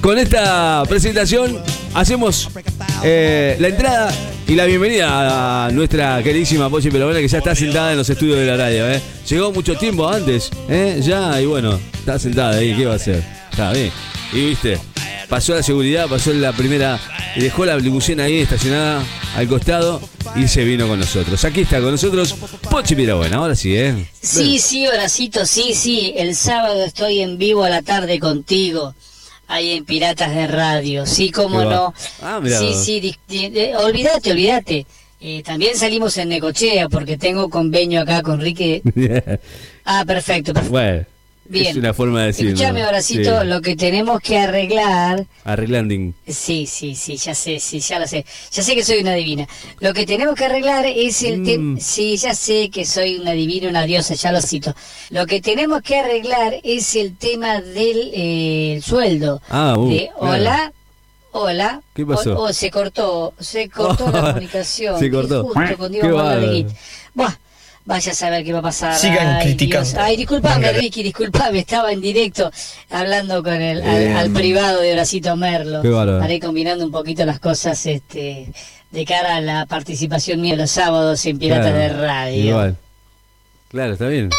con esta presentación hacemos eh, la entrada y la bienvenida a nuestra queridísima Pochi Pelovena que ya está sentada en los estudios de la radio. ¿eh? Llegó mucho tiempo antes, ¿eh? ya, y bueno, está sentada ahí, ¿qué va a hacer? Está bien. Y viste, pasó la seguridad, pasó la primera, y dejó la limusina ahí estacionada al costado y se vino con nosotros. Aquí está con nosotros Pochi Pelovena, ahora sí, ¿eh? Sí, sí, Horacito, sí, sí. El sábado estoy en vivo a la tarde contigo. Ahí en Piratas de Radio. Sí, cómo no. Ah, sí, sí, olvídate, olvídate. Eh, también salimos en Necochea porque tengo convenio acá con Ricky. Ah, perfecto, perfecto. bueno, Bien. es una forma de decirlo. Escuchame, Horacito, Sí. lo que tenemos que arreglar Arreglanding. Sí, sí, sí, ya sé, sí, ya lo sé. Ya sé que soy una divina. Lo que tenemos que arreglar es el Mm. tema... Sí, ya sé que soy una divina, una diosa, ya lo cito. Lo que tenemos que arreglar es el tema del eh, el sueldo. Ah, uh, de claro. hola, hola. ¿Qué pasó? O, se cortó, se cortó la comunicación. Se cortó. Justo bárbaro. Git. Buah, vaya a saber qué va a pasar. Sigan Ay, criticando. Dios. Ay, disculpame, Venga. Ricky, disculpame, estaba en directo hablando con el al, al privado de Horacito Merlo. Haré combinando un poquito las cosas este de cara a la participación mía los sábados en Piratas Claro, de Radio. Igual. Claro, está bien.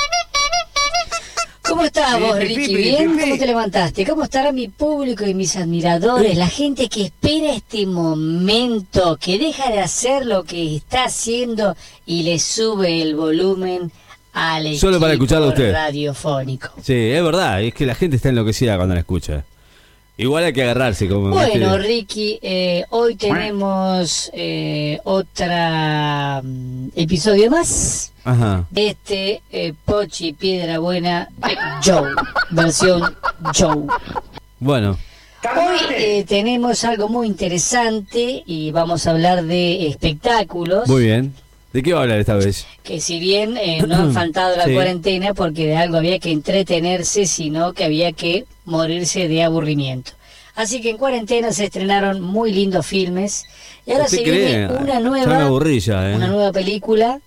¿Cómo estás vos, Ricky? ¿Bien? ¿Cómo te levantaste? ¿Cómo estará mi público y mis admiradores? La gente que espera este momento, que deja de hacer lo que está haciendo y le sube el volumen al Solo para escucharlo a usted. radiofónico. Sí, es verdad, es que la gente está enloquecida cuando la escucha. Igual hay que agarrarse como Bueno, Ricky, eh, hoy tenemos eh, otra mm, episodio más Ajá. de este eh, Pochi Piedra Buena Joe, versión Joe. Bueno, Hoy eh, tenemos algo muy interesante y vamos a hablar de espectáculos. muy bien. ¿De qué va a hablar esta vez? Que si bien eh, no han faltado la Sí. cuarentena porque de algo había que entretenerse, sino que había que morirse de aburrimiento. Así que en cuarentena se estrenaron muy lindos filmes y ahora ¿Usted se cree? viene una nueva, ¿eh? una nueva película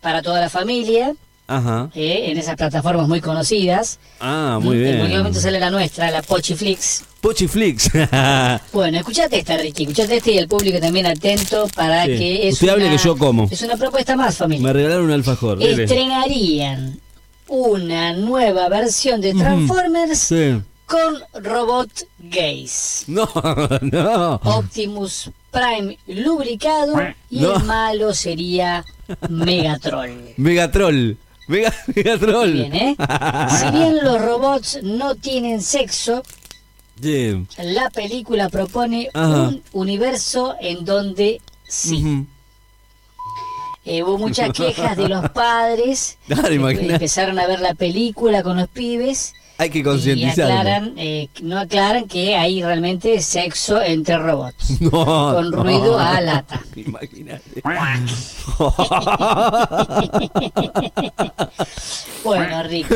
para toda la familia Ajá. eh, en esas plataformas muy conocidas. Ah, muy En cualquier bien. momento sale la nuestra, la Pochiflix. Pochiflix. Bueno, escuchate esta, Ricky, escuchate esta y el público también atento para Sí. que es Usted hable una, que yo como. Es una propuesta más, familia. Me regalaron un alfajor. Estrenarían una nueva versión de Transformers Sí. con robot gays. No, no. Optimus Prime lubricado y No. el malo sería Megatron. Megatroll. Mega. Bien, ¿eh? Si bien los robots no tienen sexo, la película propone Ajá. un universo en donde sí. Eh, hubo muchas quejas de los padres. Claro. Empezaron a ver la película con los pibes Hay que y concientizar. aclaran, eh, no aclaran que hay realmente sexo entre robots. No, con no. ruido a lata. Imagínate. Bueno, Ricky,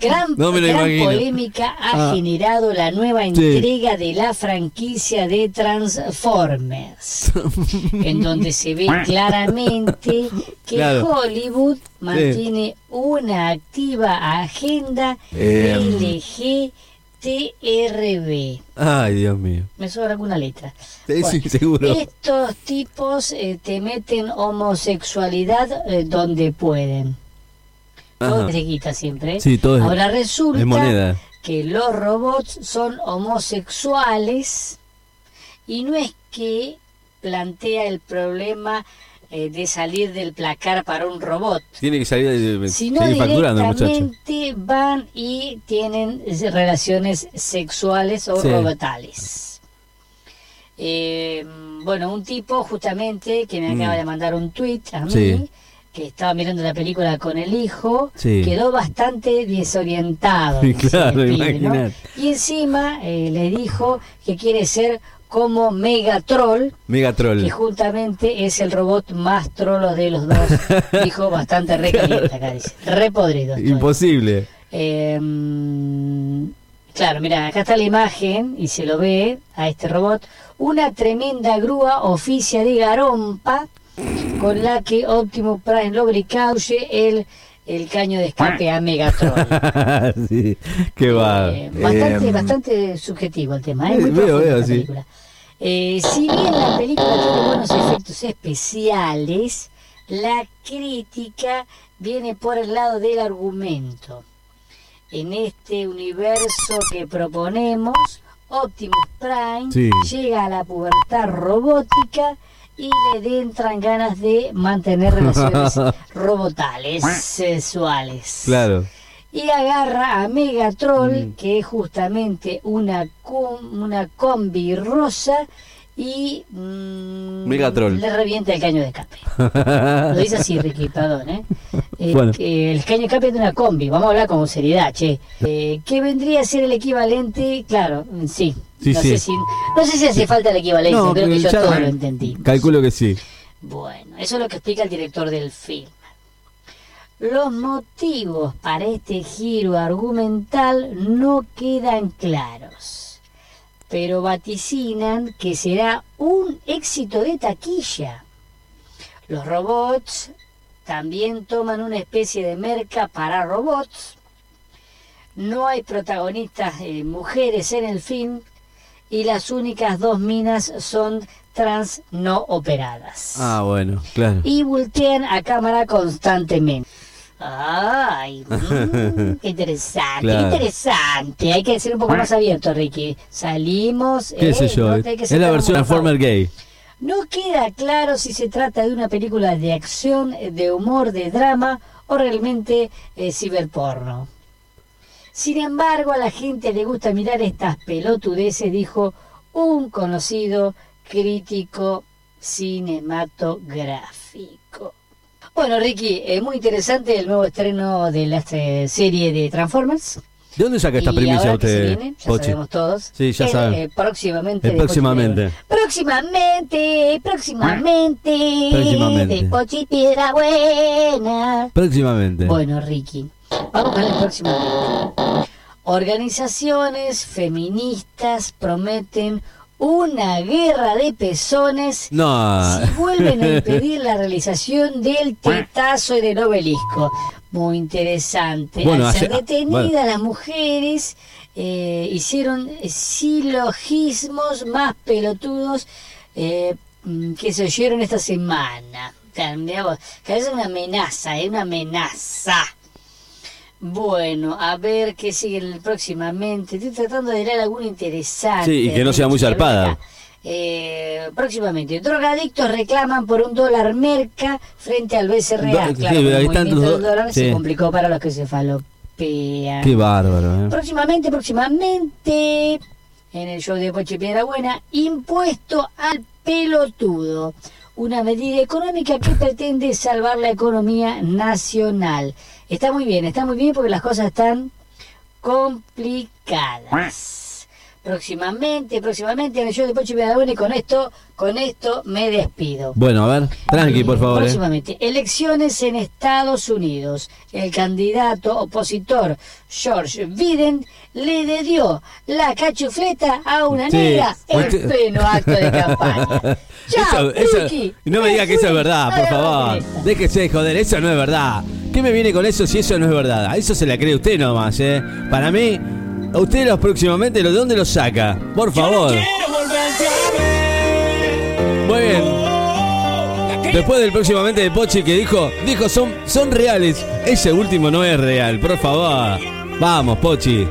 gran, No me lo gran polémica ha Ah. generado la nueva entrega de la franquicia de Transformers, en donde se ve claramente que Claro. Hollywood mantiene una activa agenda Em. LGTRB. Ay, Dios mío. Me sobra alguna letra. Sí, Bueno, sí, seguro. Estos tipos eh, te meten homosexualidad eh, donde pueden. Todo Ajá. de guita siempre. ¿eh? Sí, todo es- Ahora resulta es moneda. que los robots son homosexuales y no es que plantea el problema eh, de salir del placar para un robot, Tiene que salir de sino seguir facturando muchacho. directamente van y tienen relaciones sexuales o Sí. robotales. Eh, bueno, un tipo justamente que me Mm. acaba de mandar un tweet a mí, Sí. que estaba mirando la película con el hijo, Sí. quedó bastante desorientado. Sí, claro, el pibe, ¿no? Y encima eh, le dijo que quiere ser como Megatroll, Megatroll. que juntamente es el robot más trolo de los dos. Dijo bastante re caliente acá, dice. Re podrido. Imposible. Eh, mm, claro, mira, acá está la imagen y se lo ve a este robot. Una tremenda grúa oficia de garompa con la que Optimus Prime lubricauye el el caño de escape a Megatron. sí, qué va. Eh, bastante, Eh, bastante subjetivo el tema, ¿eh? muy veo, veo, sí. película. Eh, si bien la película tiene buenos efectos especiales, la crítica viene por el lado del argumento. En este universo que proponemos, Optimus Prime Sí. llega a la pubertad robótica y le entran ganas de mantener relaciones robotales, sexuales Claro. y agarra a Megatroll, Mm. que es justamente una, com- una combi rosa, y mm, Megatroll. le revienta el caño de escape. Lo dice así, Ricky, perdón. ¿eh? Eh, Bueno. que el caño de escape es de una combi, vamos a hablar con seriedad, che. Eh, ¿Qué vendría a ser el equivalente? Claro, mm, sí. Sí, no, sí. Sé si, no sé si hace falta el equivalente, No, creo que yo ya- todo lo entendí. Calculo que sí. Bueno, eso es lo que explica el director del film. Los motivos para este giro argumental no quedan claros, pero vaticinan que será un éxito de taquilla. Los robots también toman una especie de merca para robots. No hay protagonistas eh, mujeres en el film y las únicas dos minas son trans no operadas. Ah, bueno, claro. Y voltean a cámara constantemente. Ay, mm, qué interesante, Claro. qué interesante. Hay que ser un poco más abierto, Ricky. Salimos. ¿Qué eh, sé yo? no que es la versión. Transformer gay. No queda claro si se trata de una película de acción, de humor, de drama o realmente eh, ciberporno. Sin embargo, a la gente le gusta mirar estas pelotudeces, dijo un conocido crítico cinematográfico. Bueno, Ricky, es muy interesante el nuevo estreno de la eh, serie de Transformers. ¿De dónde saca esta Y primicia ahora que se usted, viene, ya Pochi? sabemos todos. Sí, ya saben. eh, próximamente. De Pochi próximamente. Próximamente, próximamente. Próximamente. De Pochi Piedra Buena. Próximamente. Bueno, Ricky, vamos con el próximamente. Organizaciones feministas prometen una guerra de pezones No. si vuelven a impedir la realización del tetazo en el obelisco. Muy interesante. Bueno, Al ser hace- detenidas bueno. las mujeres eh, hicieron silogismos más pelotudos eh, mm, que se oyeron esta semana. Vos, que es una amenaza, es una amenaza. Bueno, a ver qué sigue el- próximamente. Estoy tratando de leer alguno interesante. Sí, y que no sea muy zarpada. Eh, próximamente, drogadictos reclaman por un dólar merca frente al BCRA. Do- claro, sí, el movimiento del dólar sí. se complicó para los que se falopean. Qué bárbaro, ¿eh? Próximamente, próximamente, en el show de Poche Piedra Buena, impuesto al pelotudo. Una medida económica que pretende salvar la economía nacional. Está muy bien, está muy bien porque las cosas están complicadas. Próximamente, próximamente en el show de Poche Piedra Buena y con esto, con esto me despido. Bueno, a ver, tranqui, por favor. ¿eh? Próximamente, elecciones en Estados Unidos. El candidato opositor George Biden le dedió la cachufleta a una Sí, negra en pleno acto de campaña. Chao, Eso- eso- Ricky, no me diga que eso es verdad, por favor. Déjese de joder, eso no es verdad. ¿Qué me viene con eso si eso no es verdad? A eso se la cree usted nomás, ¿eh? Para mí, a usted los próximamente, ¿de dónde los saca? Por favor. Muy bien. Después del próximamente de Pochi que dijo, dijo, son, son reales. Ese último no es real, por favor. Vamos, Pochi.